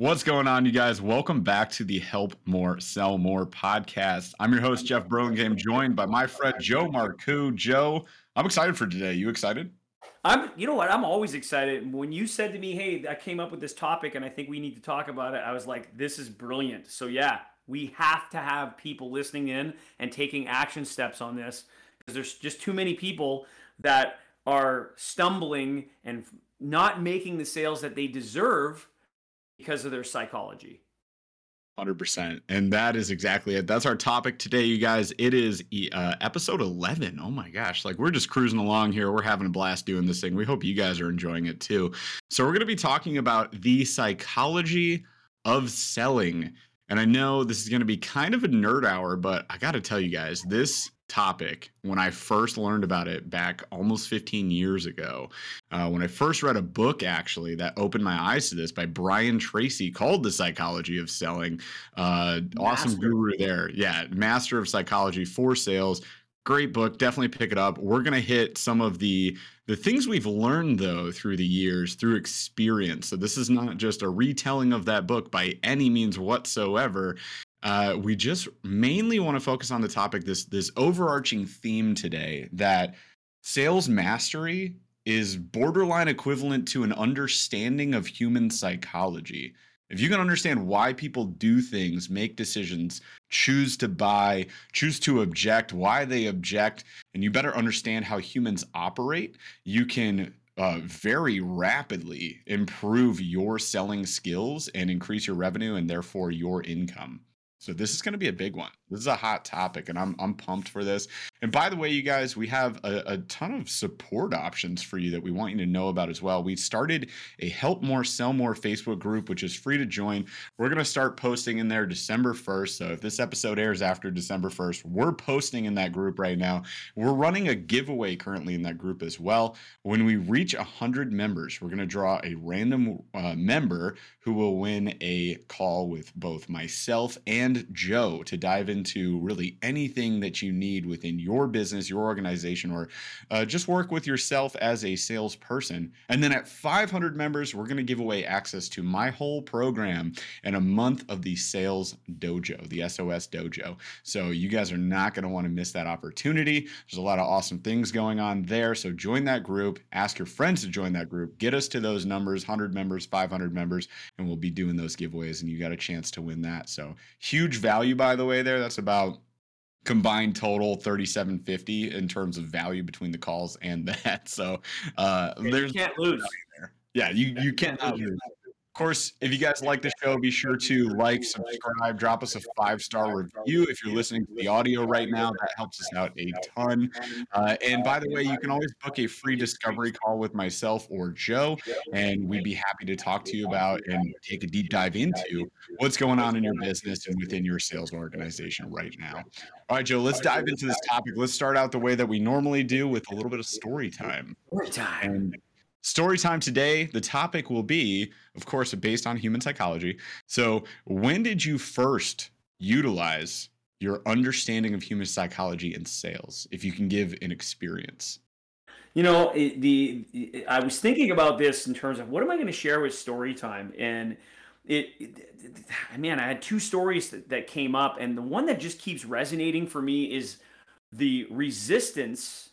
What's going on, you guys? Welcome back to the Help More, Sell More podcast. I'm your host, Jeff Burlingame, joined by my friend Joe Marcoux. Joe, I'm excited for today. You excited? I'm, you know what? I'm always excited. When you said to me, "Hey, I came up with this topic, and I think we need to talk about it," I was like, "This is brilliant." So yeah, we have to have people listening in and taking action steps on this because there's just too many people that are stumbling and not making the sales that they deserve because of their psychology. 100%. And that is exactly it. That's our topic today, you guys. It is uh, episode 11. Oh my gosh. Like we're just cruising along here. We're having a blast doing this thing. We hope you guys are enjoying it too. So, we're going to be talking about the psychology of selling. And I know this is going to be kind of a nerd hour, but I got to tell you guys, this topic when I first learned about it back almost 15 years ago. Uh, when I first read a book, actually, that opened my eyes to this by Brian Tracy called The Psychology of Selling. Uh, awesome guru there. Yeah, Master of Psychology for Sales. Great book. Definitely pick it up. We're going to hit some of the the things we've learned though through the years through experience. So this is not just a retelling of that book by any means whatsoever. Uh, we just mainly want to focus on the topic this this overarching theme today that sales mastery is borderline equivalent to an understanding of human psychology. If you can understand why people do things, make decisions, choose to buy, choose to object, why they object, and you better understand how humans operate, you can uh, very rapidly improve your selling skills and increase your revenue and therefore your income. So this is going to be a big one. This is a hot topic, and I'm I'm pumped for this. And by the way, you guys, we have a, a, ton of support options for you that we want you to know about as well. We started a Help More Sell More Facebook group, which is free to join. We're going to start posting in there December 1st. So if this episode airs after December 1st, we're posting in that group right now. We're running a giveaway currently in that group as well. When we reach 100 members, we're going to draw a random uh, member who will win a call with both myself and Joe to dive into really anything that you need within your business, your organization, or uh, just work with yourself as a salesperson. And then at 500 members, we're going to give away access to my whole program and a month of the Sales Dojo, the SOS Dojo. So you guys are not going to want to miss that opportunity. There's a lot of awesome things going on there. So join that group, ask your friends to join that group, get us to those numbers 100 members, 500 members, and we'll be doing those giveaways. And you got a chance to win that. So huge value, by the way. There, that's about combined total 3750 in terms of value between the calls and that. So uh, yeah, there's can't lose. There. Yeah, you you can't lose course, if you guys like the show, be sure to like, subscribe, drop us a five star review. If you're listening to the audio right now, that helps us out a ton. Uh, and by the way, you can always book a free discovery call with myself or Joe, and we'd be happy to talk to you about and take a deep dive into what's going on in your business and within your sales organization right now. All right, Joe, let's dive into this topic. Let's start out the way that we normally do with a little bit of story time. Story time. And Story time today, the topic will be, of course, based on human psychology. So, when did you first utilize your understanding of human psychology in sales? If you can give an experience. You know, it, the it, I was thinking about this in terms of what am I going to share with story time, and it, it, man, I had two stories that, that came up, and the one that just keeps resonating for me is the resistance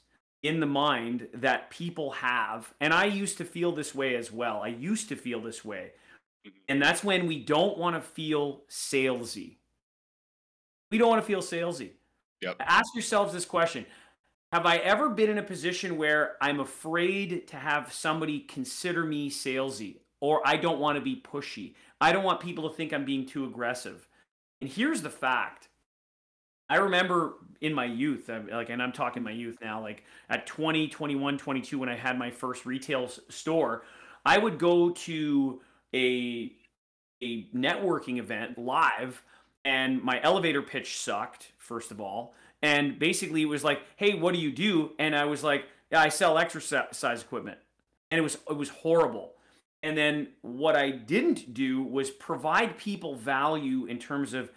in the mind that people have. And I used to feel this way as well. I used to feel this way. Mm-hmm. And that's when we don't want to feel salesy. We don't want to feel salesy. Yep. Ask yourselves this question Have I ever been in a position where I'm afraid to have somebody consider me salesy? Or I don't want to be pushy. I don't want people to think I'm being too aggressive. And here's the fact I remember in my youth, like, and I'm talking my youth now, like at 20, 21, 22, when I had my first retail store, I would go to a a networking event live, and my elevator pitch sucked. First of all, and basically it was like, "Hey, what do you do?" And I was like, "I sell exercise equipment," and it was it was horrible. And then what I didn't do was provide people value in terms of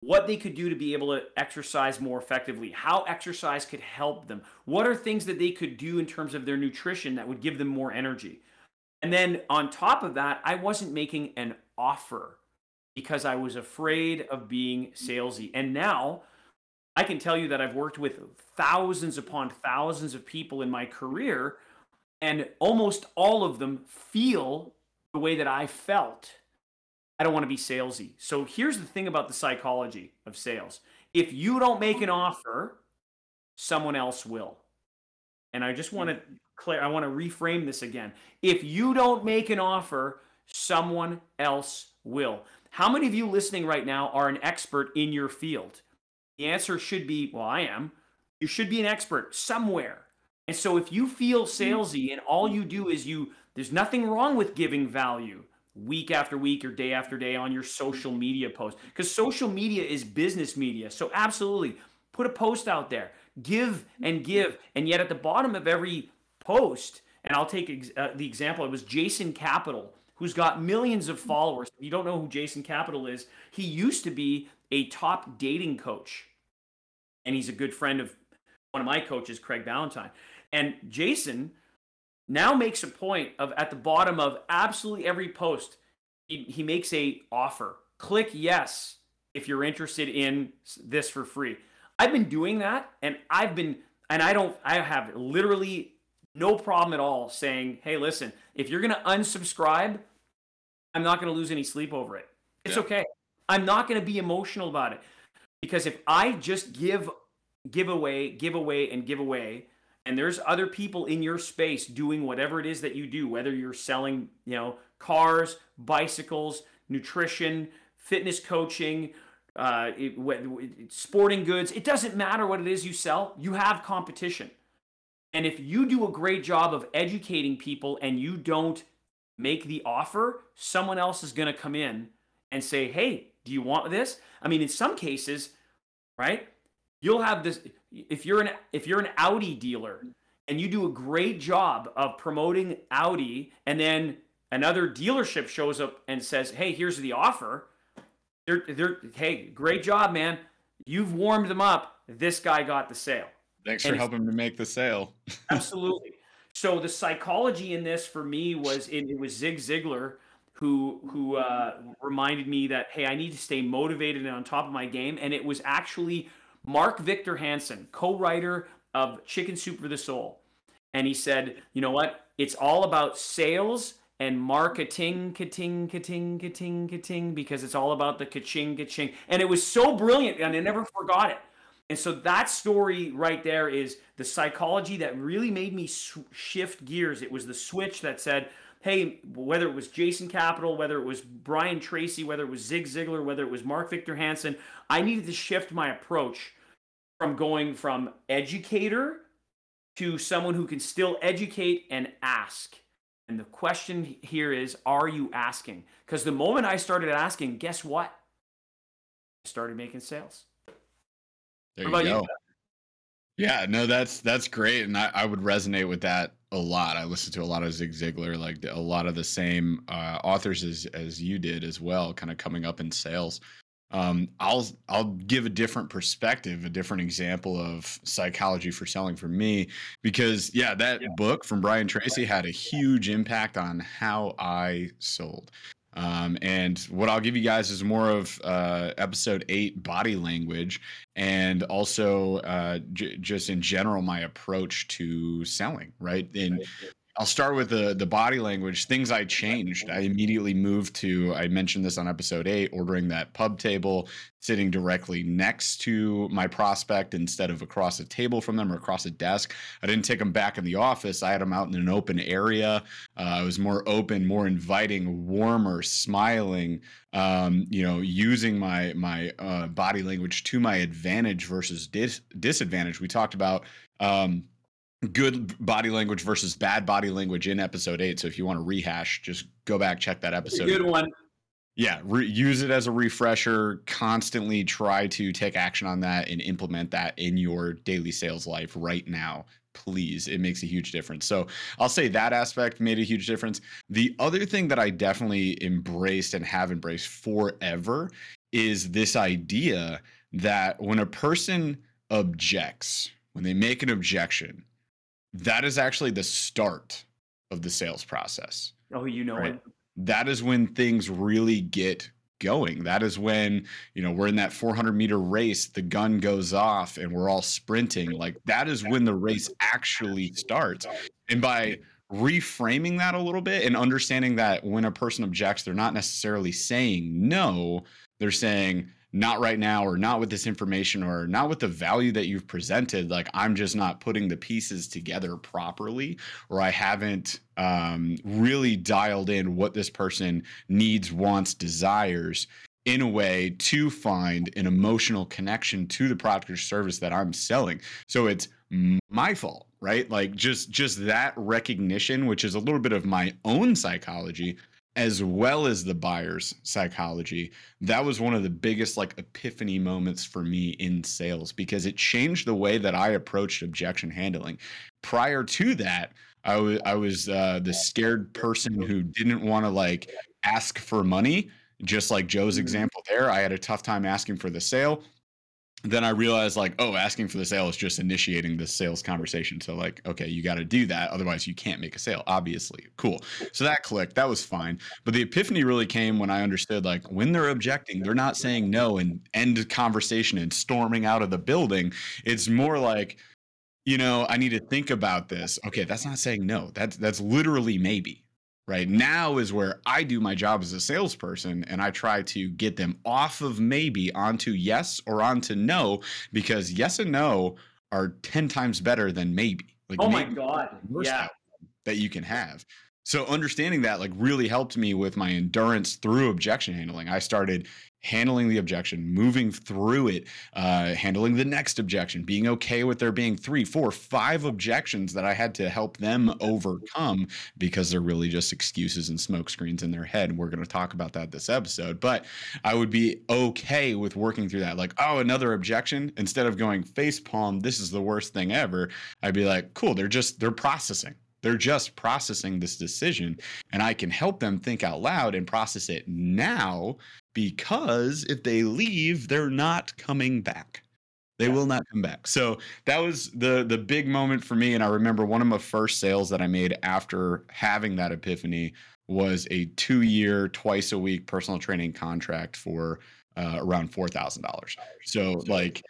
what they could do to be able to exercise more effectively, how exercise could help them, what are things that they could do in terms of their nutrition that would give them more energy. And then on top of that, I wasn't making an offer because I was afraid of being salesy. And now I can tell you that I've worked with thousands upon thousands of people in my career, and almost all of them feel the way that I felt. I don't want to be salesy. So here's the thing about the psychology of sales if you don't make an offer, someone else will. And I just want to clear, I want to reframe this again. If you don't make an offer, someone else will. How many of you listening right now are an expert in your field? The answer should be, well, I am. You should be an expert somewhere. And so if you feel mm-hmm. salesy and all you do is you, there's nothing wrong with giving value week after week or day after day on your social media post because social media is business media. So absolutely put a post out there, give and give. And yet at the bottom of every post, and I'll take ex- uh, the example, it was Jason Capital who's got millions of followers. If you don't know who Jason Capital is, he used to be a top dating coach. And he's a good friend of one of my coaches, Craig Ballantyne. And Jason now makes a point of at the bottom of absolutely every post, he, he makes a offer. Click yes if you're interested in this for free. I've been doing that and I've been and I don't I have literally no problem at all saying, hey, listen, if you're going to unsubscribe, I'm not going to lose any sleep over it. It's yeah. okay. I'm not going to be emotional about it because if I just give, give away, give away, and give away, and there's other people in your space doing whatever it is that you do, whether you're selling, you know, cars, bicycles, nutrition, fitness coaching, uh, it, it, sporting goods, it doesn't matter what it is you sell. You have competition. And if you do a great job of educating people and you don't make the offer, someone else is going to come in and say, "Hey, do you want this?" I mean, in some cases, right? You'll have this if you're an if you're an Audi dealer and you do a great job of promoting Audi and then another dealership shows up and says, "Hey, here's the offer." They're they're hey, great job, man. You've warmed them up. This guy got the sale. Thanks for helping me make the sale. absolutely. So the psychology in this for me was it, it was Zig Ziglar who who uh, reminded me that hey, I need to stay motivated and on top of my game, and it was actually Mark Victor Hansen, co-writer of Chicken Soup for the Soul, and he said, you know what? It's all about sales and marketing, ka-ting, ka-ting, ka-ting, ka-ting, because it's all about the ka-ching, ka-ching. And it was so brilliant, and I never forgot it. And so that story right there is the psychology that really made me sw- shift gears. It was the switch that said, hey, whether it was Jason Capital, whether it was Brian Tracy, whether it was Zig Ziglar, whether it was Mark Victor Hansen, I needed to shift my approach from going from educator to someone who can still educate and ask. And the question here is, are you asking? Because the moment I started asking, guess what? I started making sales. There you go. You? Yeah, no, that's that's great, and I, I would resonate with that a lot. I listened to a lot of Zig Ziglar, like a lot of the same uh, authors as as you did as well, kind of coming up in sales. Um, I'll I'll give a different perspective, a different example of psychology for selling for me, because yeah, that yeah. book from Brian Tracy had a huge impact on how I sold. Um, and what I'll give you guys is more of uh, episode eight body language and also uh, j- just in general my approach to selling, right? And I'll start with the the body language. Things I changed. I immediately moved to. I mentioned this on episode eight. Ordering that pub table, sitting directly next to my prospect instead of across a table from them or across a desk. I didn't take them back in the office. I had them out in an open area. Uh, I was more open, more inviting, warmer, smiling. Um, you know, using my my uh, body language to my advantage versus dis- disadvantage. We talked about. Um, good body language versus bad body language in episode eight. So if you want to rehash, just go back, check that episode. Good one. Yeah, re- use it as a refresher. Constantly try to take action on that and implement that in your daily sales life right now. Please, it makes a huge difference. So I'll say that aspect made a huge difference. The other thing that I definitely embraced and have embraced forever is this idea that when a person objects, when they make an objection, that is actually the start of the sales process. Oh, you know right? it. That is when things really get going. That is when, you know, we're in that 400 meter race, the gun goes off and we're all sprinting. Like that is when the race actually starts. And by reframing that a little bit and understanding that when a person objects, they're not necessarily saying no, they're saying, not right now or not with this information or not with the value that you've presented like i'm just not putting the pieces together properly or i haven't um, really dialed in what this person needs wants desires in a way to find an emotional connection to the product or service that i'm selling. So it's my fault right? Like just just that recognition which is a little bit of my own psychology as well as the buyer's psychology that was one of the biggest like epiphany moments for me in sales because it changed the way that i approached objection handling. Prior to that i was i was uh, the scared person who didn't want to like ask for money. Just like joe's mm-hmm. example there i had a tough time asking for the sale then I realized like, oh, asking for the sale is just initiating the sales conversation. So like, okay, you got to do that. Otherwise you can't make a sale, obviously. Cool. So that clicked. That was fine. But the epiphany really came when I understood like when they're objecting, they're not saying no and end conversation and storming out of the building. It's more like, you know, I need to think about this. Okay, that's not saying no. That's that's literally maybe right? Now is where i do my job as a salesperson and i try to get them off of maybe onto yes or onto no because yes and no are 10 times better than maybe. Like oh my god. yeah. that you can have. So understanding that like really helped me with my endurance through objection handling. I started handling the objection, moving through it, uh, handling the next objection, being okay with there being three, four, five objections that I had to help them overcome because they're really just excuses and smoke screens in their head. And we're going to talk about that this episode. But I would be okay with working through that. Like, oh, another objection. Instead of going face palm, this is the worst thing ever. I'd be like, cool, they're just, they're processing. They're just processing this decision, and I can help them think out loud and process it now because if they leave, they're not coming back. They yeah. will not come back. So that was the the big moment for me. And I remember one of my first sales that I made after having that epiphany was a two year, twice a week personal training contract for uh, around four thousand dollars. So like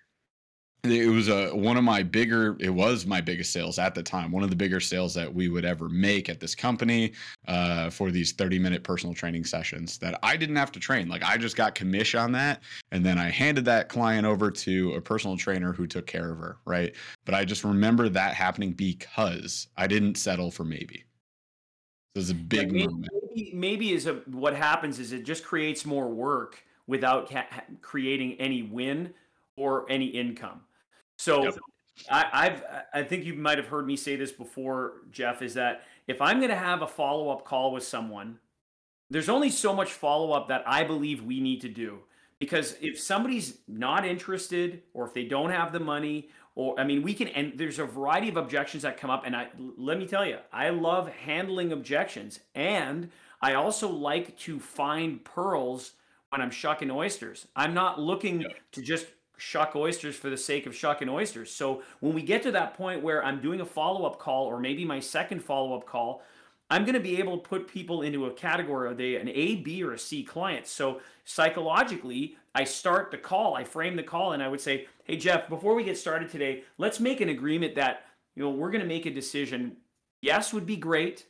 it was a one of my bigger it was my biggest sales at the time one of the bigger sales that we would ever make at this company uh, for these 30 minute personal training sessions that i didn't have to train. Like i just got commission on that and then i handed that client over to a personal trainer who took care of her right? But i just remember that happening because i didn't settle for maybe. It was a big maybe, moment. maybe, maybe is a what happens is it just creates more work without ca- creating any win or any income so yep. I, I've I think you might have heard me say this before, Jeff, is that if I'm going to have a follow up call with someone, there's only so much follow up that I believe we need to do. Because if somebody's not interested, or if they don't have the money, or I mean, we can, and there's a variety of objections that come up. And I let me tell you, I love handling objections, and I also like to find pearls when I'm shucking oysters. I'm not looking to just shuck oysters for the sake of shucking oysters. So when we get to that point where I'm doing a follow up call or maybe my second follow up call, I'm going to be able to put people into a category. Are they an A, B, or a C client? So psychologically, I start the call, I frame the call, and I would say, "Hey Jeff, before we get started today, let's make an agreement that you know we're going to make a decision. Yes would be great.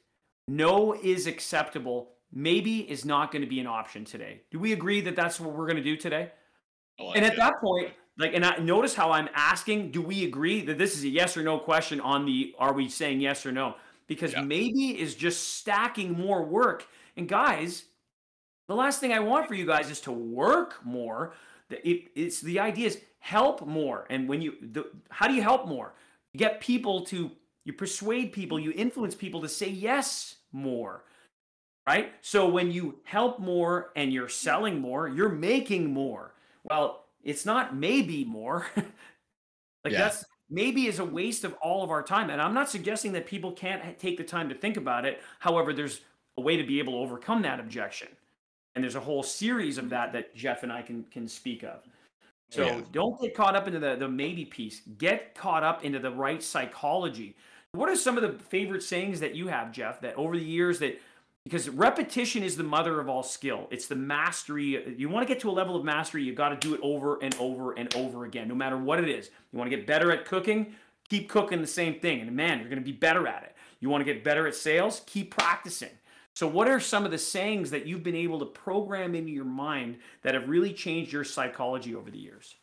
No is acceptable. Maybe is not going to be an option today. Do we agree that that's what we're going to do today?" And at that point, like, and I notice how I'm asking, do we agree that this is a yes or no question on the are we saying yes or no? Because yeah. maybe is just stacking more work. And guys, the last thing I want for you guys is to work more. It, it's the idea is help more. And when you, the, how do you help more? You get people to, you persuade people, you influence people to say yes more right? So when you help more and you're selling more, you're making more. Well, it's not maybe more. like yeah. that's maybe is a waste of all of our time. And I'm not suggesting that people can't take the time to think about it. However, there's a way to be able to overcome that objection. And there's a whole series of that that Jeff and I can can speak of. So yeah. don't get caught up into the, the maybe piece. Get caught up into the right psychology. What are some of the favorite sayings that you have, Jeff, that over the years that because repetition is the mother of all skill. It's the mastery. You want to get to a level of mastery, you got to do it over and over and over again, no matter what it is. You want to get better at cooking, keep cooking the same thing, and man, you're going to be better at it. You want to get better at sales, keep practicing. So, what are some of the sayings that you've been able to program into your mind that have really changed your psychology over the years?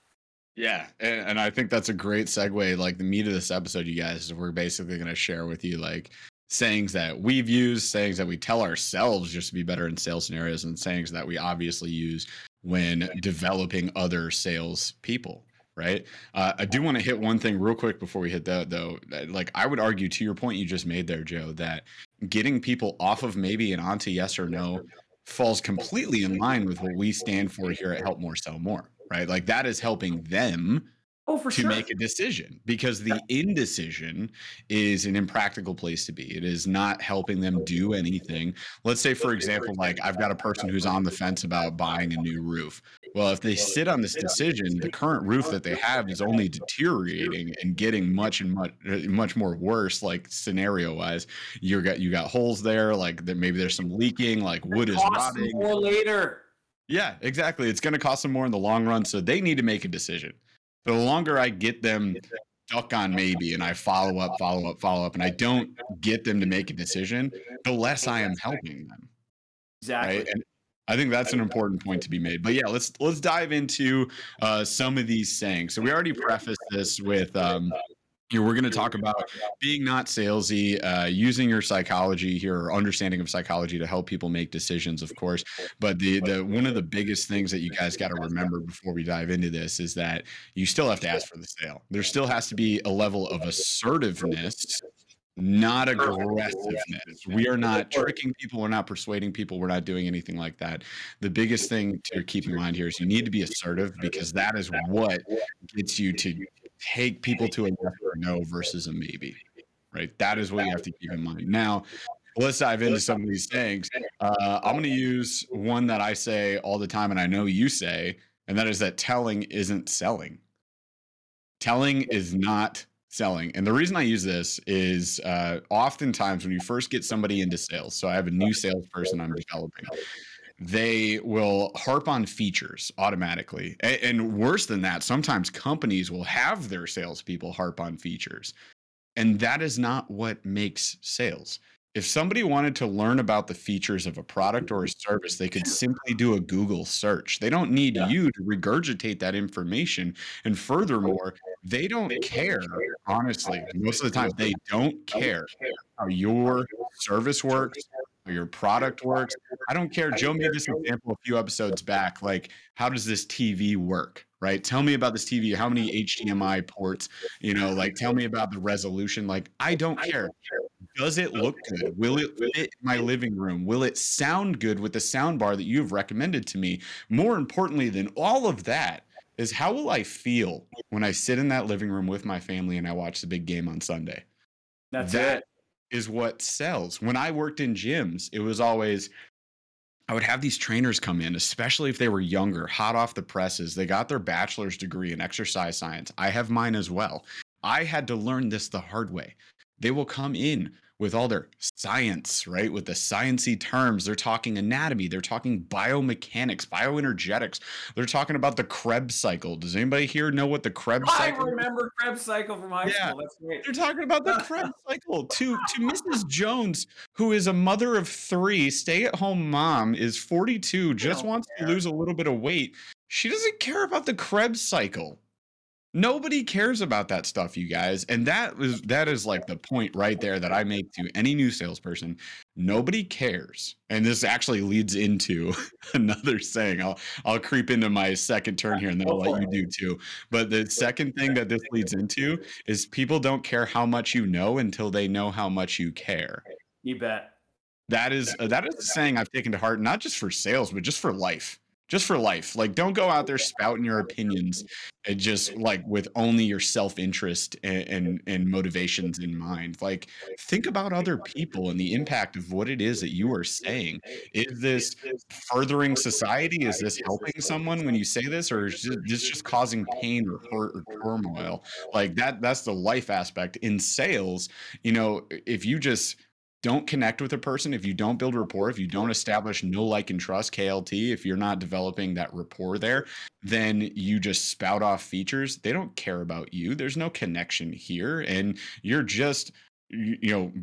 Yeah, and, and I think that's a great segue. Like the meat of this episode, you guys, is we're basically going to share with you like sayings that we've used, sayings that we tell ourselves just to be better in sales scenarios, and sayings that we obviously use when developing other sales people. Right. Uh, I do want to hit one thing real quick before we hit that, though. Like, I would argue to your point you just made there, Joe, that getting people off of maybe and onto yes or no falls completely in line with what we stand for here at Help More Sell More. Right. Like, that is helping them Oh, for to sure. make a decision because the indecision is an impractical place to be. It is not helping them do anything. Let's say, for example, like I've got a person who's on the fence about buying a new roof. Well, if they sit on this decision, the current roof that they have is only deteriorating and getting much and much uh, much more worse. Like scenario wise, you got you got holes there. Like there, maybe there's some leaking. Like wood is rotting. more later. Yeah, exactly. It's going to cost them more in the long run. So they need to make a decision. The longer I get them stuck on maybe and I follow up, follow up, follow up, and I don't get them to make a decision, the less I am helping them. Exactly. Right. And I think that's an important point to be made. But yeah, let's let's dive into uh, some of these sayings. So we already prefaced this with um, you know, we're going to talk about being not salesy, uh, using your psychology here or understanding of psychology to help people make decisions, of course. But the the one of the biggest things that you guys got to remember before we dive into this is that you still have to ask for the sale. There still has to be a level of assertiveness not aggressiveness. We are not tricking people. We're not persuading people. We're not doing anything like that. The biggest thing to keep in mind here is you need to be assertive because that is what gets you to take people to a yes or no versus a maybe. Right. That is what you have to keep in mind. Now, let's dive into some of these things. Uh, I'm going to use one that I say all the time, and I know you say, and that is that telling isn't selling. Telling is not selling. And the reason I use this is uh, oftentimes when you first get somebody into sales, so I have a new salesperson I'm developing, they will harp on features automatically. And, and worse than that, sometimes companies will have their salespeople harp on features. And that is not what makes sales. If somebody wanted to learn about the features of a product or a service, they could simply do a Google search. They don't need Yeah. you to regurgitate that information. And furthermore, they don't care, honestly, most of the time, they don't care how your service works, your product works. I don't care. Joe made this example a few episodes back. Like, how does this TV work? Right? Tell me about this TV. How many HDMI ports? You know, like, tell me about the resolution. Like, I don't care. Does it look good? Will it fit in my living room? Will it sound good with the sound bar that you've recommended to me? More importantly than all of that is how will I feel when I sit in that living room with my family and I watch the big game on Sunday? That's That it. Is what sells. When I worked in gyms, it was always I would have these trainers come in, especially if they were younger, hot off the presses. They got their bachelor's degree in exercise science. I have mine as well. I had to learn this the hard way. They will come in with all their science, right? With the sciency terms. They're talking anatomy, they're talking biomechanics, bioenergetics. They're talking about the Krebs cycle. Does anybody here know what the Krebs I cycle I remember Krebs cycle from high Yeah. school. That's great. they're talking about the Krebs cycle to to Mrs. Jones, who is a mother of three, stay-at-home mom, is 42, just wants care. to lose a little bit of weight. She doesn't care about the Krebs cycle. Nobody cares about that stuff, you guys. And that is that is like the point right there that I make to any new salesperson. Nobody cares. And this actually leads into another saying. I'll I'll creep into my second turn here and then I'll let you do too. But the second thing that this leads into is people don't care how much you know until they know how much you care. You bet. That is uh, that is a saying I've taken to heart, not just for sales, but just for life. Just for life. Like, don't go out there spouting your opinions and just like with only your self interest and, and and motivations in mind. Like, think about other people and the impact of what it is that you are saying. Is this furthering society? Is this helping someone when you say this, or is this just causing pain or hurt or turmoil? Like that. That's the life aspect in sales. You know, if you just don't connect with a person, if you don't build rapport, if you don't establish know like and trust KLT, if you're not developing that rapport there, then you just spout off features. They don't care about you. There's no connection here. And you're just, you know,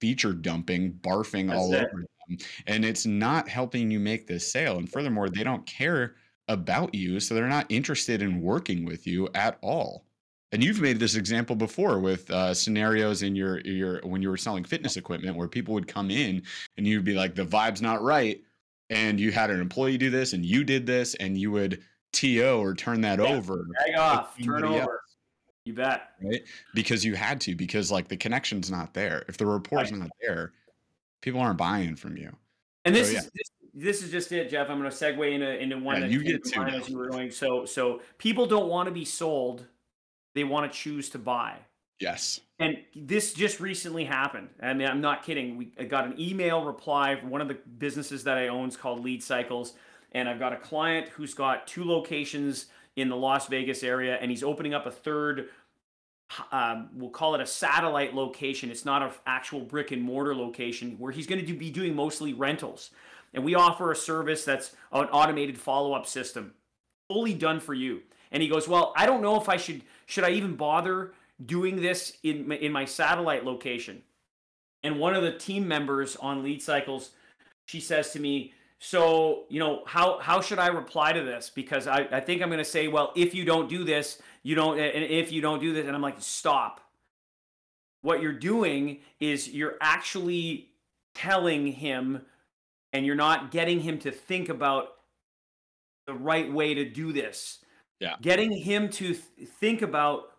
feature dumping, barfing That's all it. over them. And it's not helping you make this sale. And furthermore, they don't care about you. So they're not interested in working with you at all and you've made this example before with uh, scenarios in your your when you were selling fitness equipment where people would come in and you'd be like the vibe's not right and you had an employee do this and you did this and you would to or turn that yeah, over. Hang off turn over. Else. you bet. Right? Because you had to because like the connection's not there. If the rapport's right. not there people aren't buying from you. And this so, is this, this, is just it jeff. I'm going to segue into into one yeah, that you get to as you were going. So so people don't want to be sold they want to choose to buy. Yes. And this just recently happened. I mean, I'm not kidding. We I got an email reply from one of the businesses that I own is called Lead Cycles, and I've got a client who's got two locations in the Las Vegas area, and he's opening up a third. Um, we'll call it a satellite location. It's not an actual brick and mortar location where he's going to do, be doing mostly rentals. And we offer a service that's an automated follow up system, fully done for you. And he goes, "Well, I don't know if I should should I even bother doing this in in my satellite location?" And one of the team members on Lead Cycles, she says to me, "So, you know, how how should I reply to this? Because I I think I'm going to say, well, if you don't do this, you don't and if you don't do this." And I'm like, "Stop. What you're doing is you're actually telling him and you're not getting him to think about the right way to do this yeah. Getting him to th- think about,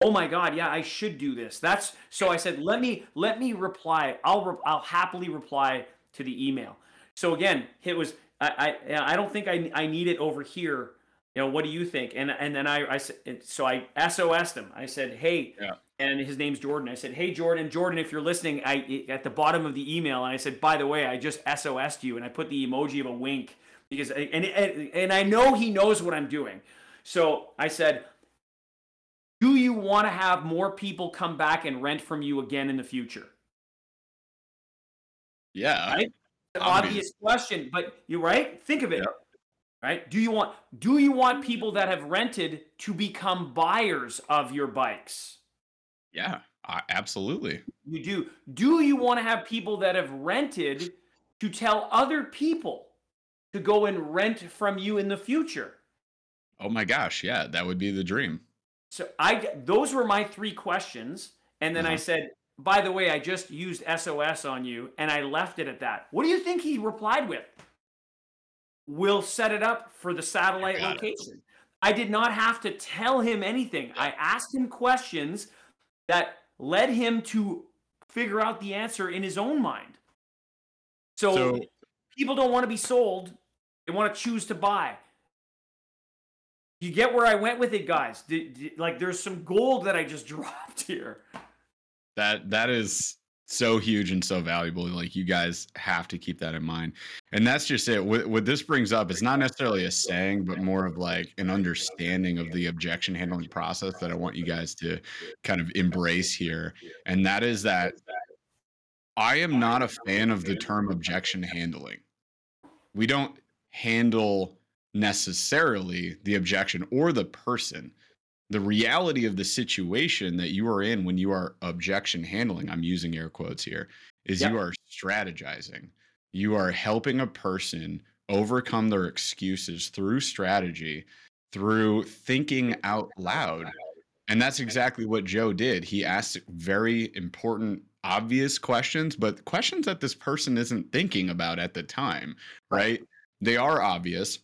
oh my God, yeah, I should do this. That's so I said, let me let me reply. I'll re- I'll happily reply to the email. So again, it was I I, I don't think I, I need it over here. You know, what do you think? And and then I I said so I SOS'd him. I said, hey, yeah. and his name's Jordan. I said, hey Jordan, Jordan, if you're listening, I at the bottom of the email, and I said, by the way, I just SOS'd you, and I put the emoji of a wink because and and, and I know he knows what I'm doing. So I said, Do you want to have more people come back and rent from you again in the future? Yeah. Right? Obvious question, but you're right. Think of it. Right? Do you want do you want people that have rented to become buyers of your bikes? Yeah, absolutely. You do. Do you want to have people that have rented to tell other people to go and rent from you in the future? Oh my gosh, yeah, that would be the dream. So I those were my three questions, and then uh-huh. I said, "By the way, I just used SOS on you," and I left it at that. What do you think he replied with? We'll set it up for the satellite I location. It. I did not have to tell him anything. I asked him questions that led him to figure out the answer in his own mind. So, so people don't want to be sold; they want to choose to buy. You get where I went with it, guys. Like, there's some gold that I just dropped here. That that is so huge and so valuable. Like, you guys have to keep that in mind. And that's just it. What, what this brings up is not necessarily a saying, but more of like an understanding of the objection handling process that I want you guys to kind of embrace here. And that is that I am not a fan of the term objection handling. We don't handle necessarily the objection or the person. The reality of the situation that you are in when you are objection handling, I'm using air quotes here, is yep. you are strategizing. You are helping a person overcome their excuses through strategy, through thinking out loud. And that's exactly what Joe did. He asked very important, obvious questions, but questions that this person isn't thinking about at the time, right? They are obvious,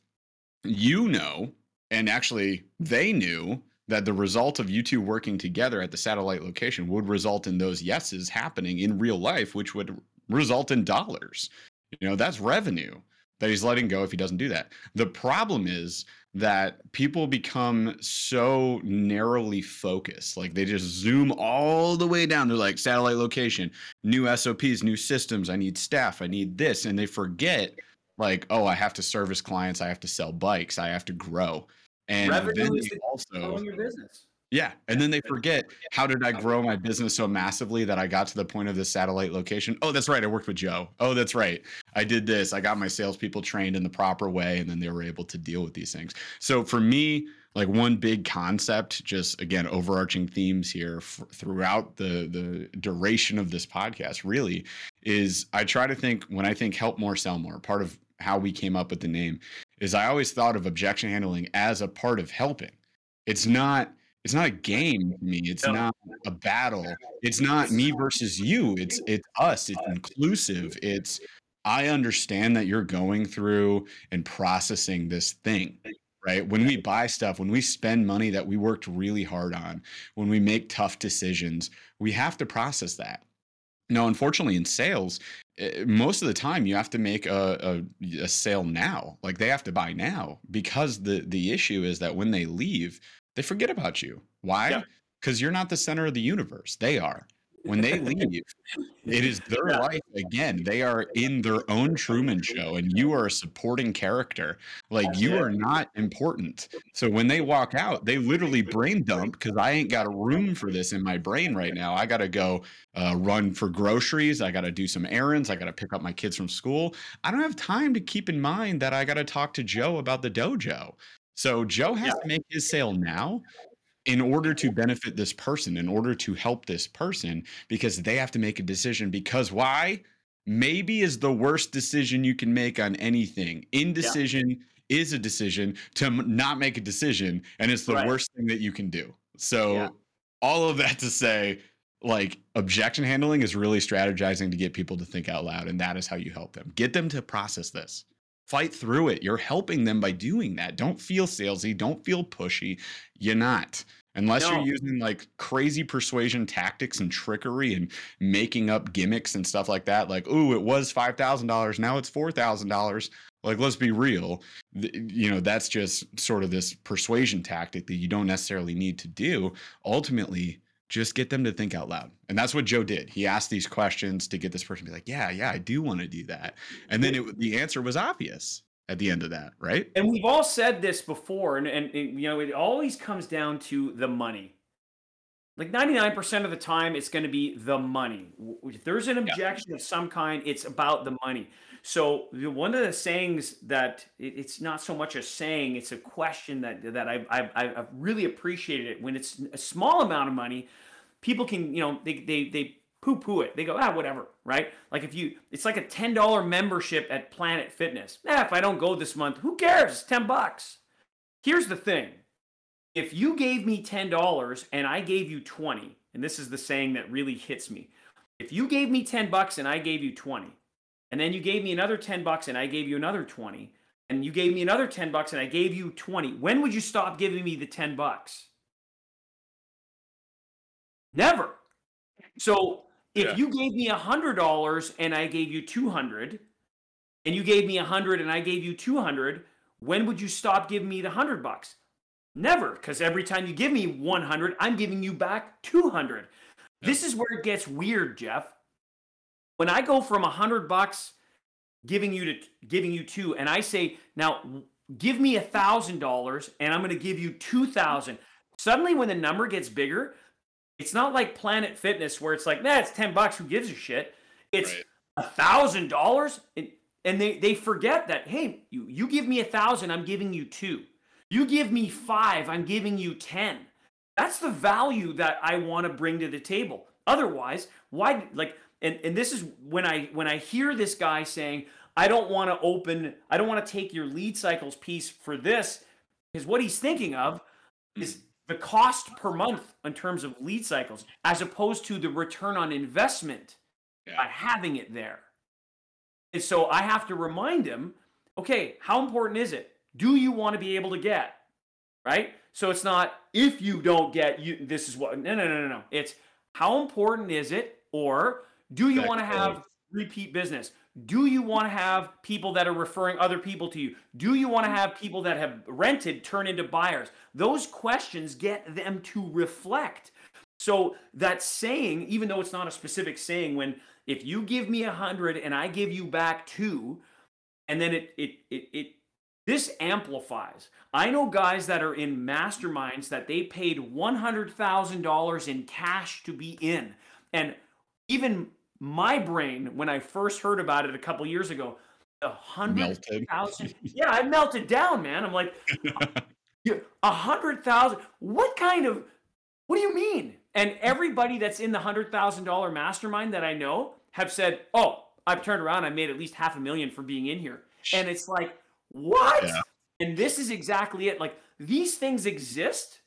you know, and actually they knew that the result of you two working together at the satellite location would result in those yeses happening in real life, which would result in dollars. You know, that's revenue that he's letting go if he doesn't do that. The problem is that people become so narrowly focused. Like they just zoom all the way down. They're like satellite location, new SOPs, new systems. I need staff. I need this. And they forget like, oh, I have to service clients, I have to sell bikes, I have to grow. And Revenue then is also your business. Yeah. And then they forget how did I grow my business so massively that I got to the point of this satellite location? Oh, that's right. I worked with Joe. Oh, that's right. I did this. I got my salespeople trained in the proper way, and then they were able to deal with these things. So for me, like one big concept, just again, overarching themes here f- throughout the the duration of this podcast, really, is I try to think when I think help more, sell more. Part of how we came up with the name is I always thought of objection handling as a part of helping. It's not it's not a game to me. It's no. not a battle. It's not me versus you. It's it's us. It's inclusive. It's I understand that you're going through and processing this thing. Right. When we buy stuff, when we spend money that we worked really hard on, when we make tough decisions, we have to process that. Now, unfortunately, in sales, eh, most of the time you have to make a, a, a, sale now. Like they have to buy now because the the issue is that when they leave, they forget about you. Why? Because yeah. you're not the center of the universe. They are. When they leave, it is their yeah. life again. They are in their own Truman show, and you are a supporting character. Like That's you it. are not important. So when they walk out, they literally brain dump because I ain't got a room for this in my brain right now. I got to go uh, run for groceries. I got to do some errands. I got to pick up my kids from school. I don't have time to keep in mind that I got to talk to Joe about the dojo. So Joe has yeah. to make his sale now in order to benefit this person, in order to help this person, because they have to make a decision. Because why? Maybe is the worst decision you can make on anything. Indecision yeah. is a decision to not make a decision, and it's the right. worst thing that you can do. So, yeah. all of that to say, like objection handling is really strategizing to get people to think out loud, and that is how you help them. Get them to process this fight through it. You're helping them by doing that. Don't feel salesy. Don't feel pushy. You're not. Unless no. you're using like crazy persuasion tactics and trickery and making up gimmicks and stuff like that. Like, ooh, it was $5,000. Now it's $4,000. Like, let's be real. You know, that's just sort of this persuasion tactic that you don't necessarily need to do. Ultimately, just get them to think out loud. And that's what Joe did. He asked these questions to get this person to be like, yeah, yeah, I do want to do that. And then it, the answer was obvious at the end of that, right? And we've all said this before, and, and, and you know, it always comes down to the money. Like 99% of the time, it's going to be the money. If there's an objection yeah. of some kind, it's about the money. So one of the sayings that it's not so much a saying, it's a question that that I've, I've, I've really appreciated it. When it's a small amount of money, people can, you know, they, they, they poo poo it. They go, ah, whatever, right? Like if you, it's like a $10 membership at Planet Fitness. Eh, if I don't go this month, who cares? It's 10 bucks. Here's the thing. If you gave me $10 and I gave you 20, and this is the saying that really hits me. If you gave me 10 bucks and I gave you 20, and then you gave me another 10 bucks and I gave you another 20 and you gave me another 10 bucks and I gave you 20 when would you stop giving me the 10 bucks? Never. So if yeah. you gave me $100 and I gave you 200 and you gave me 100 and I gave you 200 when would you stop giving me the 100 bucks? Never because every time you give me 100 I'm giving you back 200 this is where it gets weird Jeff when I go from a hundred bucks giving you to giving you two, and I say now give me a thousand dollars and I'm going to give you two thousand. Suddenly, when the number gets bigger, it's not like Planet Fitness where it's like, nah, it's ten bucks. Who gives a shit? It's a thousand dollars, and they they forget that. Hey, you you give me a thousand, I'm giving you two. You give me five, I'm giving you ten. That's the value that I want to bring to the table. Otherwise, why like and and this is when I when I hear this guy saying, I don't want to open, I don't want to take your lead cycles piece for this, because what he's thinking of is the cost per month in terms of lead cycles, as opposed to the return on investment yeah. by having it there. And so I have to remind him, okay, how important is it? Do you want to be able to get? Right? So it's not if you don't get you this is what no no no no no. It's how important is it or do you want to have repeat business? Do you want to have people that are referring other people to you? Do you want to have people that have rented turn into buyers? Those questions get them to reflect. So that saying, even though it's not a specific saying, when if you give me a hundred and I give you back two, and then it it it it This amplifies. I know guys that are in masterminds that they paid $100,000 in cash to be in. And even my brain, when I first heard about it a couple years ago, a hundred thousand. Yeah, I melted down, man. I'm like, a hundred thousand. What kind of? What do you mean? And everybody that's in the hundred thousand dollar mastermind that I know have said, "Oh, I've turned around. I made at least half a million for being in here." And it's like, what? Yeah. And this is exactly it. Like these things exist.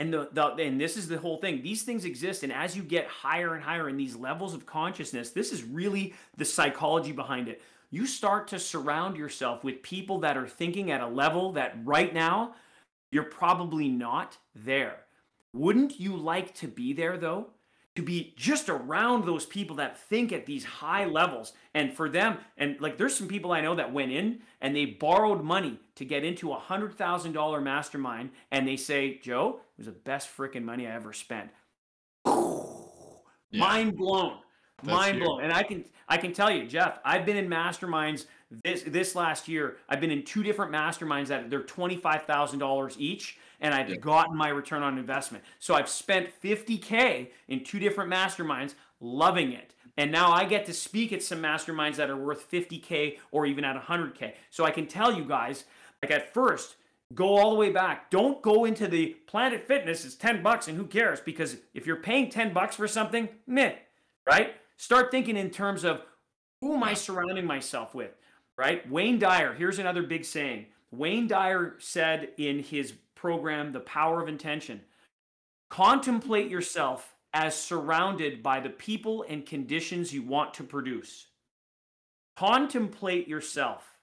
And the, the and this is the whole thing. These things exist, and as you get higher and higher in these levels of consciousness, this is really the psychology behind it. You start to surround yourself with people that are thinking at a level that right now you're probably not there. Wouldn't you like to be there though? To be just around those people that think at these high levels. And for them and like there's some people i know that went in and they borrowed money to get into a hundred thousand dollar mastermind and they say joe it was the best freaking money i ever spent. Yeah. mind blown. That's mind blown. Here. and i can i can tell you jeff i've been in masterminds this this last year. I've been in two different masterminds that they're $25000 each and I've yeah. gotten my return on investment. So I've spent 50K in two different masterminds, loving it. And now I get to speak at some masterminds that are worth 50K or even at 100K. So I can tell you guys, like at first, go all the way back. Don't go into the Planet Fitness is 10 bucks and who cares? Because if you're paying 10 bucks for something, meh, right? Start thinking in terms of who am I surrounding myself with, right? Wayne Dyer, here's another big saying. Wayne Dyer said in his program, The Power of Intention. Contemplate yourself as surrounded by the people and conditions you want to produce. Contemplate yourself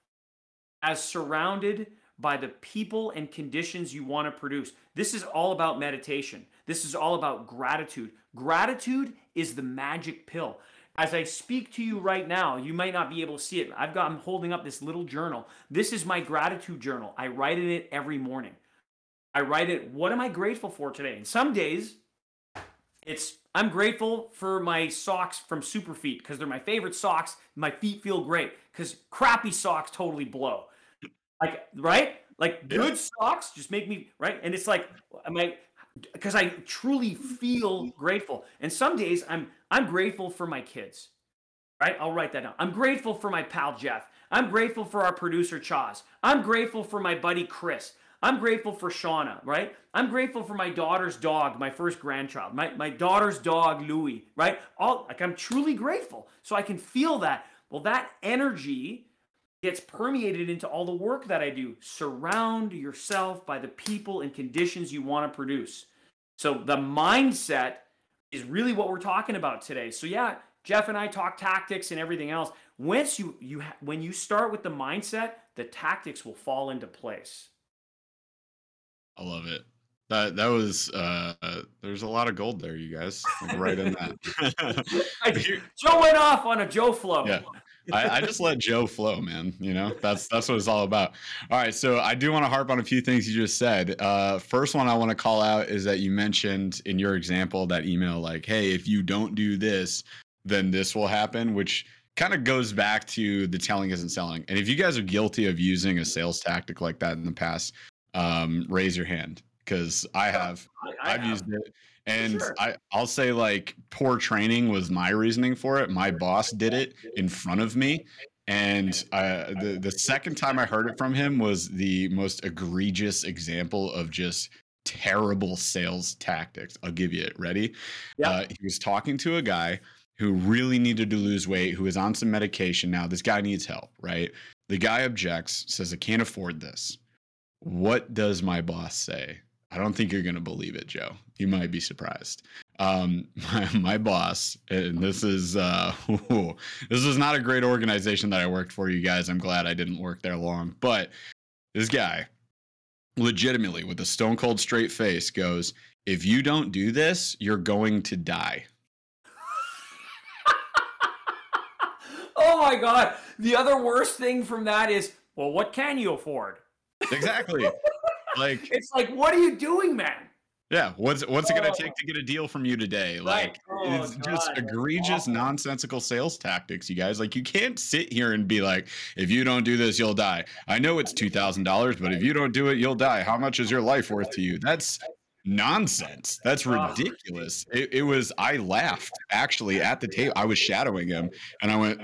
as surrounded by the people and conditions you want to produce. This is all about meditation. This is all about gratitude. Gratitude is the magic pill. As I speak to you right now, you might not be able to see it. I've got I'm holding up this little journal. This is my gratitude journal. I write in it every morning. I write it, what am I grateful for today? And some days it's I'm grateful for my socks from Superfeet because they're my favorite socks. My feet feel great because crappy socks totally blow. Like, right? Like good socks just make me right. And it's like, am I because I truly feel grateful. And some days I'm I'm grateful for my kids. Right? I'll write that down. I'm grateful for my pal Jeff. I'm grateful for our producer Chaz. I'm grateful for my buddy Chris. I'm grateful for Shauna, right? I'm grateful for my daughter's dog, my first grandchild, my, my daughter's dog, Louie, right? All like I'm truly grateful. So I can feel that. Well, that energy gets permeated into all the work that I do. Surround yourself by the people and conditions you want to produce. So the mindset is really what we're talking about today. So yeah, Jeff and I talk tactics and everything else. Once you you when you start with the mindset, the tactics will fall into place. I love it. That that was uh there's a lot of gold there, you guys. Like right in that. Joe went off on a Joe flow. Yeah. I, I, just let Joe flow, man. You know, that's that's what it's all about. All right, so I do want to harp on a few things you just said. Uh, first one I want to call out is that you mentioned in your example that email, like, "Hey, if you don't do this, then this will happen," which kind of goes back to the telling isn't selling. And if you guys are guilty of using a sales tactic like that in the past, um, raise your hand because I have. I, have used it. And sure. I, I'll say like poor training was my reasoning for it. My boss did it in front of me. And uh, the the second time I heard it from him was the most egregious example of just terrible sales tactics. I'll give you it. Ready? Yeah. Uh, he was talking to a guy who really needed to lose weight, who is on some medication now. This guy needs help, right? The guy objects, says, I can't afford this. What does my boss say? I don't think you're going to believe it, Joe. You might be surprised. Um, my, my boss, and this is uh, this is not a great organization that I worked for, you guys. I'm glad I didn't work there long, but this guy, legitimately, with a stone cold straight face, goes, "If you don't do this, you're going to die." oh my god! The other worst thing from that is, well, what can you afford? Exactly. Like it's like, what are you doing, man? Yeah, what's what's it gonna oh. take to get a deal from you today? Like Right. Oh, it's just God, that's egregious, awful. nonsensical sales tactics, you guys. Like you can't sit here and be like, if you don't do this, you'll die. I know it's two thousand dollars, but if you don't do it, you'll die. How much is your life worth to you? That's nonsense. That's ridiculous. It, it was. I laughed actually at the table. I was shadowing him, and I went.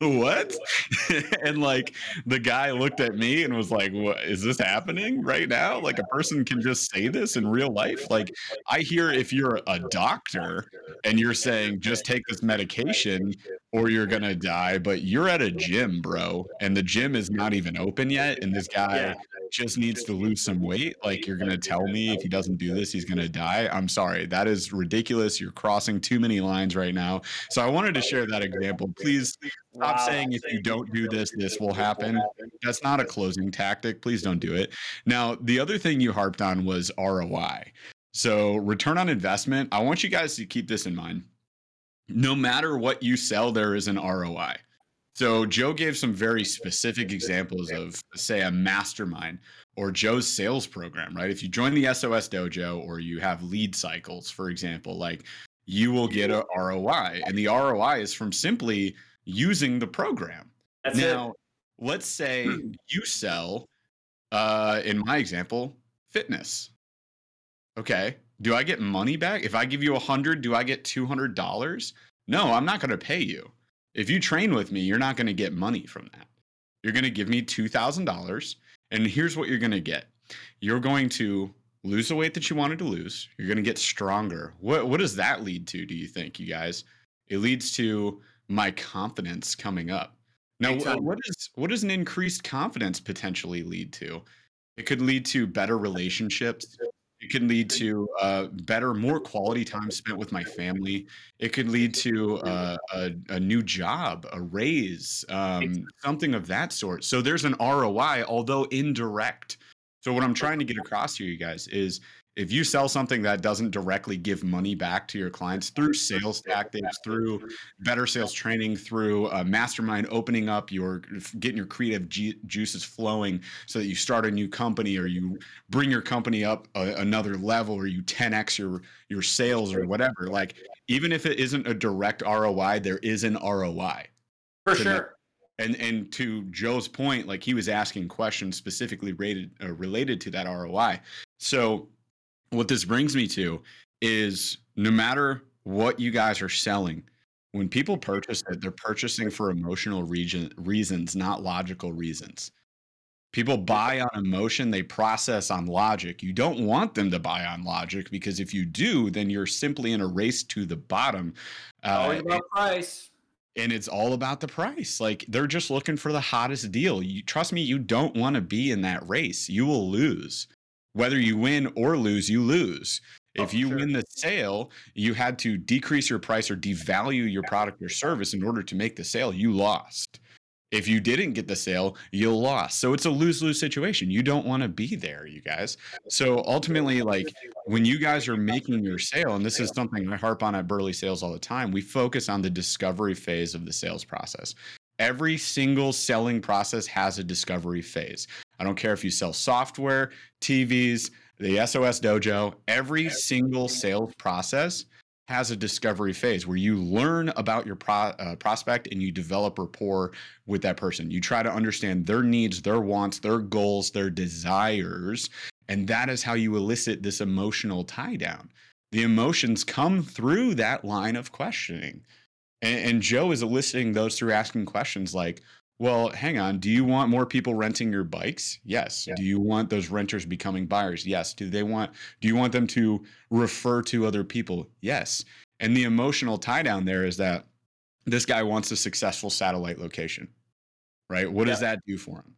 What? and like the guy looked at me and was like, "What is this happening right now? Like a person can just say this in real life? Like I hear if you're a doctor and you're saying just take this medication or you're to die, but you're at a gym, bro, and the gym is not even open yet and this guy Yeah. just needs to lose some weight, like you're to tell me if he doesn't do this he's to die. I'm sorry. That is ridiculous. You're crossing too many lines right now. So I wanted to share that example. Please Stop Wow. saying if you don't do this, this will happen. That's not a closing tactic. Please don't do it. Now, the other thing you harped on was ROI. So, return on investment. I want you guys to keep this in mind. No matter what you sell, there is an ROI. So, Joe gave some very specific examples of, say, a mastermind or Joe's sales program, right? If you join the SOS DoJoe or you have lead cycles, for example, like you will get a ROI. And the ROI is from simply using the program. That's now, it. let's say you sell, uh, in my example, fitness. Okay. Do I get money back? If I give you a hundred, do I get two hundred dollars? No, I'm not going to pay you. If you train with me, you're not going to get money from that. You're going to give me two thousand dollars, and here's what you're going to get. You're going to lose the weight that you wanted to lose. You're going to get stronger. What what does that lead to? Do you think, you guys? It leads to my confidence coming up. Now, what is what does an increased confidence potentially lead to? It could lead to better relationships. It could lead to uh, better, more quality time spent with my family. It could lead to uh, a, a new job, a raise, um, something of that sort. So there's an ROI, although indirect. So what I'm trying to get across here, you guys, is if you sell something that doesn't directly give money back to your clients through sales tactics, through better sales training, through a mastermind opening up your getting your creative ju- juices flowing so that you start a new company or you bring your company up a, another level or you 10x your your sales or whatever like even if it isn't a direct ROI there is an ROI For sure. and and to Joe's point, like he was asking questions specifically rated uh, related to that ROI. So what this brings me to is no matter what you guys are selling, when people purchase it, they're purchasing for emotional region, reasons, not logical reasons. People buy on emotion, they process on logic. You don't want them to buy on logic because if you do, then you're simply in a race to the bottom. Always Uh, about price. and it's all about the price. Like they're just looking for the hottest deal. You trust me, you don't want to be in that race. You will lose. Whether you win or lose, you lose. Oh, if Oh, you sure. win the sale, you had to decrease your price or devalue your product or service in order to make the sale, you lost. If you didn't get the sale, you lost. So it's a lose lose situation. You don't want to be there, you guys. So ultimately, like when you guys are making your sale, and this is something I harp on at Burly Sales all the time, we focus on the discovery phase of the sales process. Every single selling process has a discovery phase. I don't care if you sell software, TVs, the SOS DoJoe, every single sales process has a discovery phase where you learn about your pro, uh, prospect and you develop rapport with that person. You try to understand their needs, their wants, their goals, their desires, and that is how you elicit this emotional tie down. The emotions come through that line of questioning. And, and Joe is eliciting those through asking questions like, well, hang on. Do you want more people renting your bikes? Yes. Do you want those renters becoming buyers? Yes. Do they want do you want them to refer to other people? Yes. And the emotional tie down there is that this guy wants a successful satellite location. Right? What does that do for him?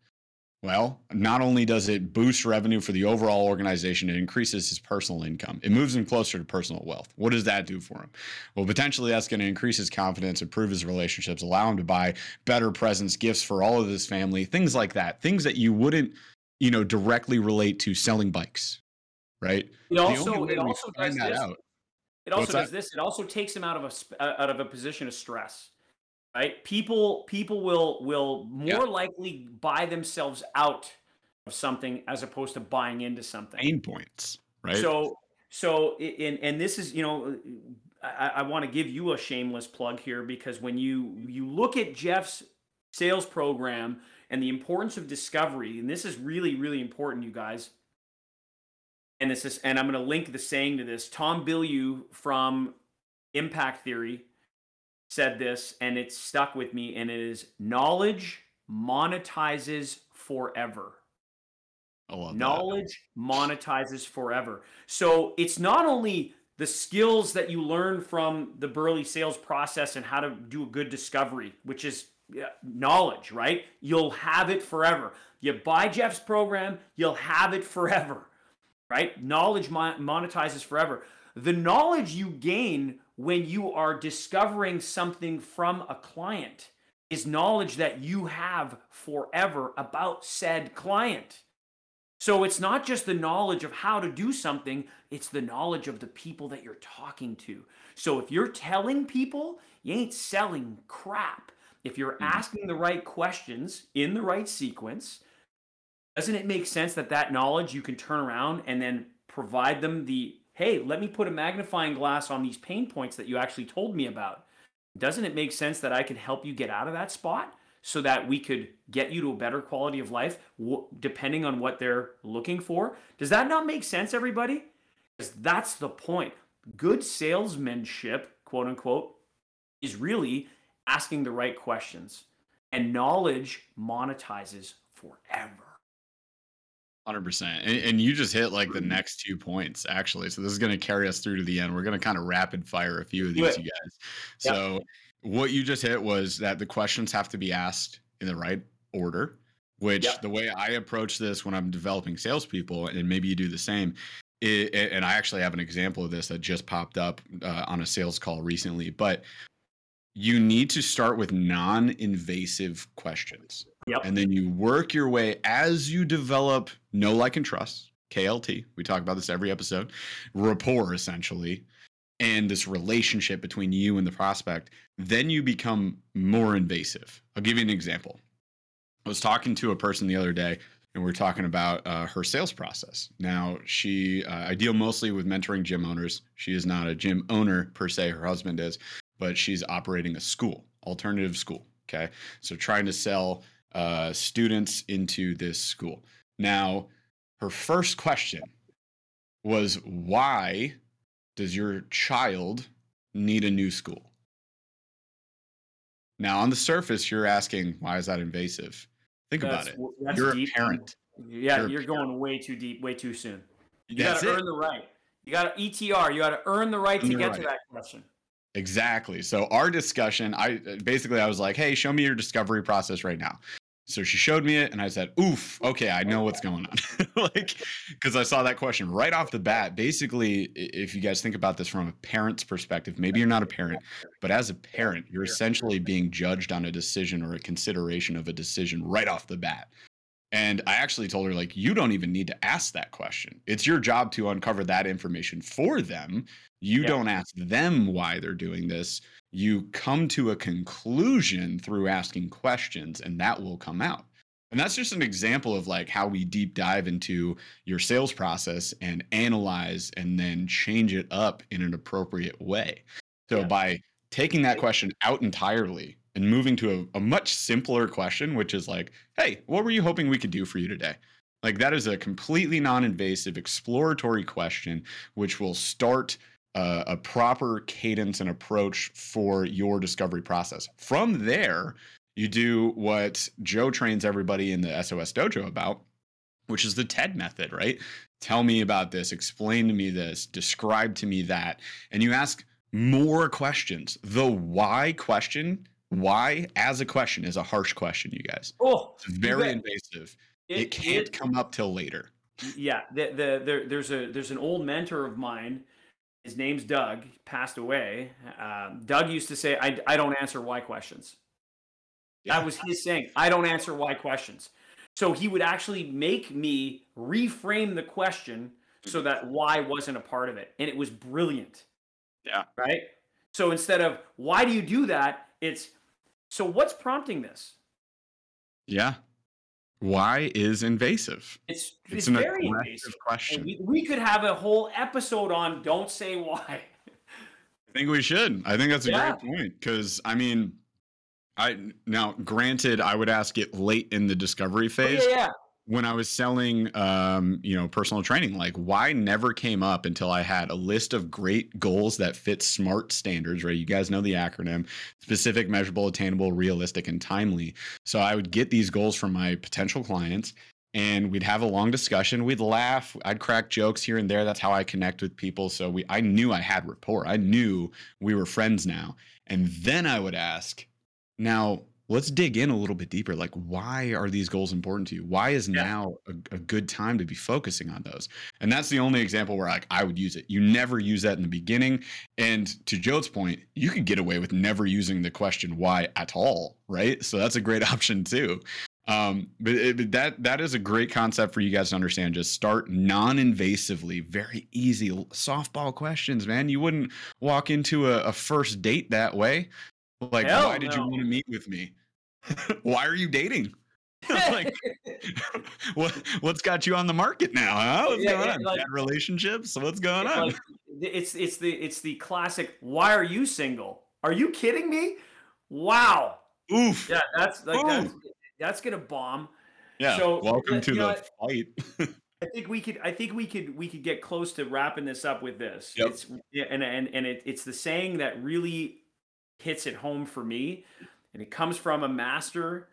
Well, not only does it boost revenue for the overall organization, it increases his personal income. It moves him closer to personal wealth. What does that do for him? Well, potentially that's going to increase his confidence, improve his relationships, allow him to buy better presents, gifts for all of his family, things like that. Things that you wouldn't, you know, directly relate to selling bikes, right? It also it also does that this. out- It also does that? this. It also takes him out of a uh, out of a position of stress. Right? People people will will more Yeah. likely buy themselves out of something as opposed to buying into something. pain points, right? So So, and and this is you know, I, I want to give you a shameless plug here because when you you look at Jeff's sales program and the importance of discovery, and this is really really important, you guys. And this is, and I'm going to link the saying to this. Tom Bilyeu from Impact Theory said this, and it stuck with me, and it is knowledge monetizes forever. knowledge that. monetizes forever. So it's not only the skills that you learn from the Burly sales process and how to do a good discovery, which is knowledge, right? You'll have it forever. You buy Jeff's program, you'll have it forever, right? Knowledge monetizes forever. The knowledge you gain when you are discovering something from a client is knowledge that you have forever about said client. So it's not just the knowledge of how to do something, it's the knowledge of the people that you're talking to. So if you're telling people, you ain't selling crap. If you're mm-hmm. asking the right questions in the right sequence, doesn't it make sense that that knowledge you can turn around and then provide them the hey, let me put a magnifying glass on these pain points that you actually told me about. Doesn't it make sense that I could help you get out of that spot so that we could get you to a better quality of life depending on what they're looking for? Does that not make sense, everybody? Because that's the point. Good salesmanship, quote unquote, is really asking the right questions. And knowledge monetizes forever. Hundred percent, and you just hit like the next two points actually. So this is going to carry us through to the end. We're going to kind of rapid fire a few of these, you guys. So yep. what you just hit was that the questions have to be asked in the right order. Which yep. the way I approach this when I'm developing salespeople, and maybe you do the same. It, and I actually have an example of this that just popped up uh, on a sales call recently. But you need to start with non-invasive questions Yep. And then you work your way as you develop know, like, and trust, KLT. We talk about this every episode, rapport essentially, and this relationship between you and the prospect. Then you become more invasive. I'll give you an example. I was talking to a person the other day, and we are talking about uh, her sales process. Now, she, uh, I deal mostly with mentoring gym owners. She is not a gym owner per se, her husband is, but she's operating a school, alternative school. Okay. So trying to sell uh, students into this school. Now, her first question was why does your child need a new school? Now, on the surface, you're asking, why is that invasive? Think that's, about it. You're deep. a parent. Yeah, you're, you're going way too deep, way too soon. You got to earn the right. You got to ETR. You got to earn the right earn to get right. to that question. Exactly. So our discussion, I basically I was like, "Hey, show me your discovery process right now." So she showed me it, and I said, "Oof, okay, I know what's going on." like, because I saw that question right off the bat. Basically, if you guys think about this from a parent's perspective, maybe you're not a parent, but as a parent, you're essentially being judged on a decision or a consideration of a decision right off the bat. And I actually told her, like, you don't even need to ask that question. It's your job to uncover that information for them. You yeah. don't ask them why they're doing this you come to a conclusion through asking questions and that will come out. And that's just an example of like how we deep dive into your sales process and analyze and then change it up in an appropriate way. So yeah. by taking that question out entirely and moving to a, a much simpler question which is like hey what were you hoping we could do for you today? Like that is a completely non-invasive exploratory question which will start uh, a proper cadence and approach for your discovery process. From there, you do what Joe trains everybody in the SOS DoJoe about, which is the TED method, right? Tell me about this, explain to me this, describe to me that. And you ask more questions. The why question, why as a question is a harsh question, you guys. Oh, it's very invasive. It, it can't it, come up till later. Yeah, the, the, the, there's a there's an old mentor of mine his name's Doug, passed away. Um, Doug used to say, I, I don't answer why questions. Yeah. That was his saying, I don't answer why questions. So he would actually make me reframe the question so that why wasn't a part of it. And it was brilliant. Yeah. Right? So instead of why do you do that, it's so what's prompting this? Yeah. Why is invasive? It's it's, it's an very invasive question. We, we could have a whole episode on don't say why. I think we should. I think that's a yeah. great point because I mean, I now granted I would ask it late in the discovery phase. Oh, yeah, yeah when I was selling, um, you know, personal training, like why never came up until I had a list of great goals that fit SMART standards, right? You guys know the acronym specific, measurable, attainable, realistic, and timely. So I would get these goals from my potential clients and we'd have a long discussion. We'd laugh. I'd crack jokes here and there. That's how I connect with people. So we, I knew I had rapport. I knew we were friends now. And then I would ask, now, let's dig in a little bit deeper. Like, why are these goals important to you? Why is yeah. now a, a, good time to be focusing on those? And that's the only example where like I would use it. You never use that in the beginning. And to Joe's point, you could get away with never using the question why at all, right? So that's a great option too. Um, but, it, but that that is a great concept for you guys to understand. Just start non-invasively, very easy softball questions, man. You wouldn't walk into a, a first date that way. Like, Hell why no. did you want to meet with me? Why are you dating? like, what what's got you on the market now? Huh? What's yeah, going on? Like, Bad relationships? What's going on? Like, it's it's the it's the classic. Why are you single? Are you kidding me? Wow. Oof. Yeah, that's like Oof. that's that's gonna bomb. Yeah. So welcome to the fight. I think we could. I think we could. We could get close to wrapping this up with this. Yep. It's and and and it, it's the saying that really hits it home for me and it comes from a master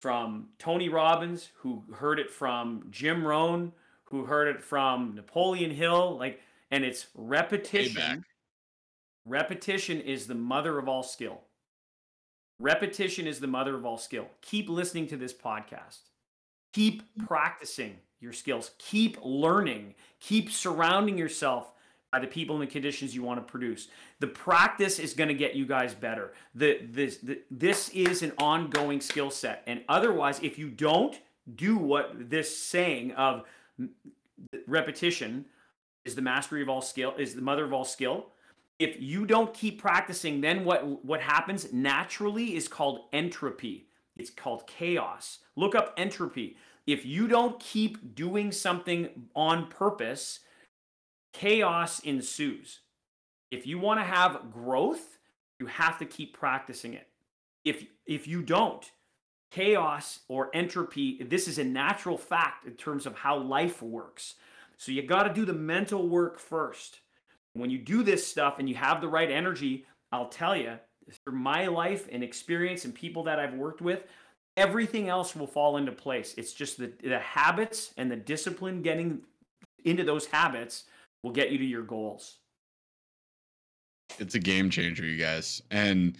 from Tony Robbins, who heard it from Jim Rohn, who heard it from Napoleon Hill. Like, and it's repetition. Repetition is the mother of all skill. Repetition is the mother of all skill. Keep listening to this podcast. Keep mm. practicing your skills. Keep learning. Keep surrounding yourself by the people and the conditions you want to produce. The practice is going to get you guys better. The, this, the, this is an ongoing skill set. And otherwise, if you don't do what this saying of repetition is the mastery of all skill, is the mother of all skill. If you don't keep practicing, then what, what happens naturally is called entropy. It's called chaos. Look up entropy. If you don't keep doing something on purpose, chaos ensues. If you want to have growth, you have to keep practicing it. If if you don't, chaos or entropy, this is a natural fact in terms of how life works. So you got to do the mental work first. When you do this stuff and you have the right energy, I'll tell you, through my life and experience and people that I've worked with, everything else will fall into place. It's just the, the habits and the discipline getting into those habits will get you to your goals. It's a game changer, you guys. And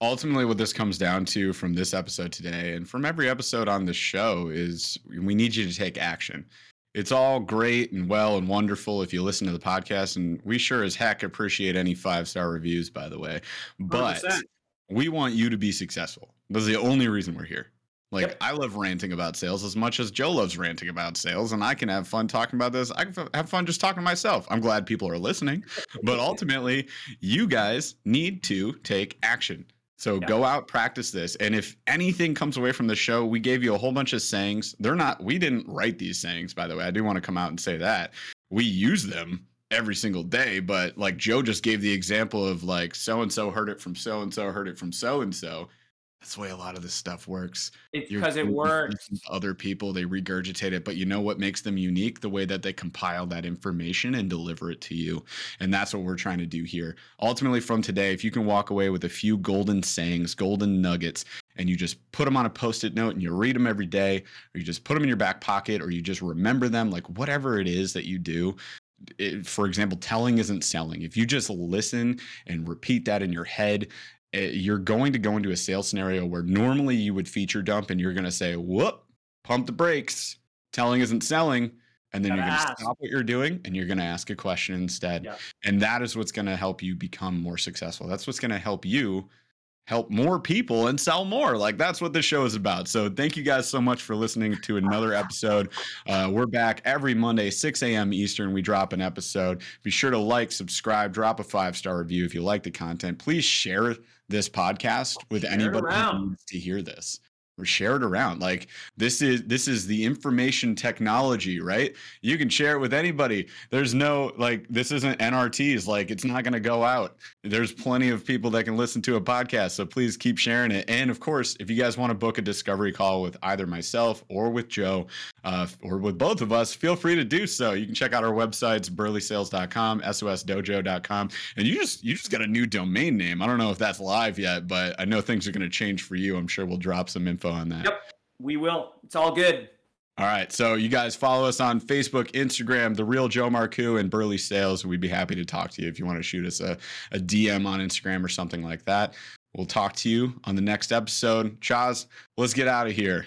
ultimately, what this comes down to from this episode today and from every episode on the show is we need you to take action. It's all great and well and wonderful if you listen to the podcast, and we sure as heck appreciate any five star reviews, by the way. But 100%. we want you to be successful. That's the only reason we're here. Like yep. I love ranting about sales as much as Joe loves ranting about sales, and I can have fun talking about this. I can have fun just talking to myself. I'm glad people are listening, but ultimately, you guys need to take action. So yeah. go out, practice this, and if anything comes away from the show, we gave you a whole bunch of sayings. They're not. We didn't write these sayings, by the way. I do want to come out and say that we use them every single day but like joe just gave the example of like so and so heard it from so and so heard it from so and so that's the way a lot of this stuff works. It's because it works. Other people they regurgitate it, but you know what makes them unique? The way that they compile that information and deliver it to you. And that's what we're trying to do here. Ultimately, from today, if you can walk away with a few golden sayings, golden nuggets, and you just put them on a post-it note and you read them every day, or you just put them in your back pocket, or you just remember them, like whatever it is that you do, it, for example, telling isn't selling. If you just listen and repeat that in your head, you're going to go into a sales scenario where normally you would feature dump and you're going to say, whoop, pump the brakes. Telling isn't selling. And then you're going to stop what you're doing and you're going to ask a question instead. Yeah. And that is what's going to help you become more successful. That's what's going to help you help more people and sell more. Like that's what this show is about. So thank you guys so much for listening to another episode. Uh, we're back every Monday, 6 a.m. Eastern. We drop an episode. Be sure to like, subscribe, drop a five star review if you like the content. Please share this podcast with share anybody who needs to hear this. Share it around like this is this is the information technology right? You can share it with anybody. There's no like this isn't nrts like it's not going to go out. There's plenty of people that can listen to a podcast so please keep sharing it. And of course if you guys want to book a discovery call with either myself or with joe uh, or with both of us feel free to do so. You can check out our websites burlysales.com sosdojoe.com and you just you just got a new domain name. I don't know if that's live yet but i know things are going to change for you. I'm sure we'll drop some info info on that. Yep, we will. It's all good. All right. So you guys follow us on Facebook, Instagram, The Real Joe Marcoux, and Burly Sales. We'd be happy to talk to you if you want to shoot us a, a DM on Instagram or something like that. We'll talk to you on the next episode. Chaz, let's get out of here.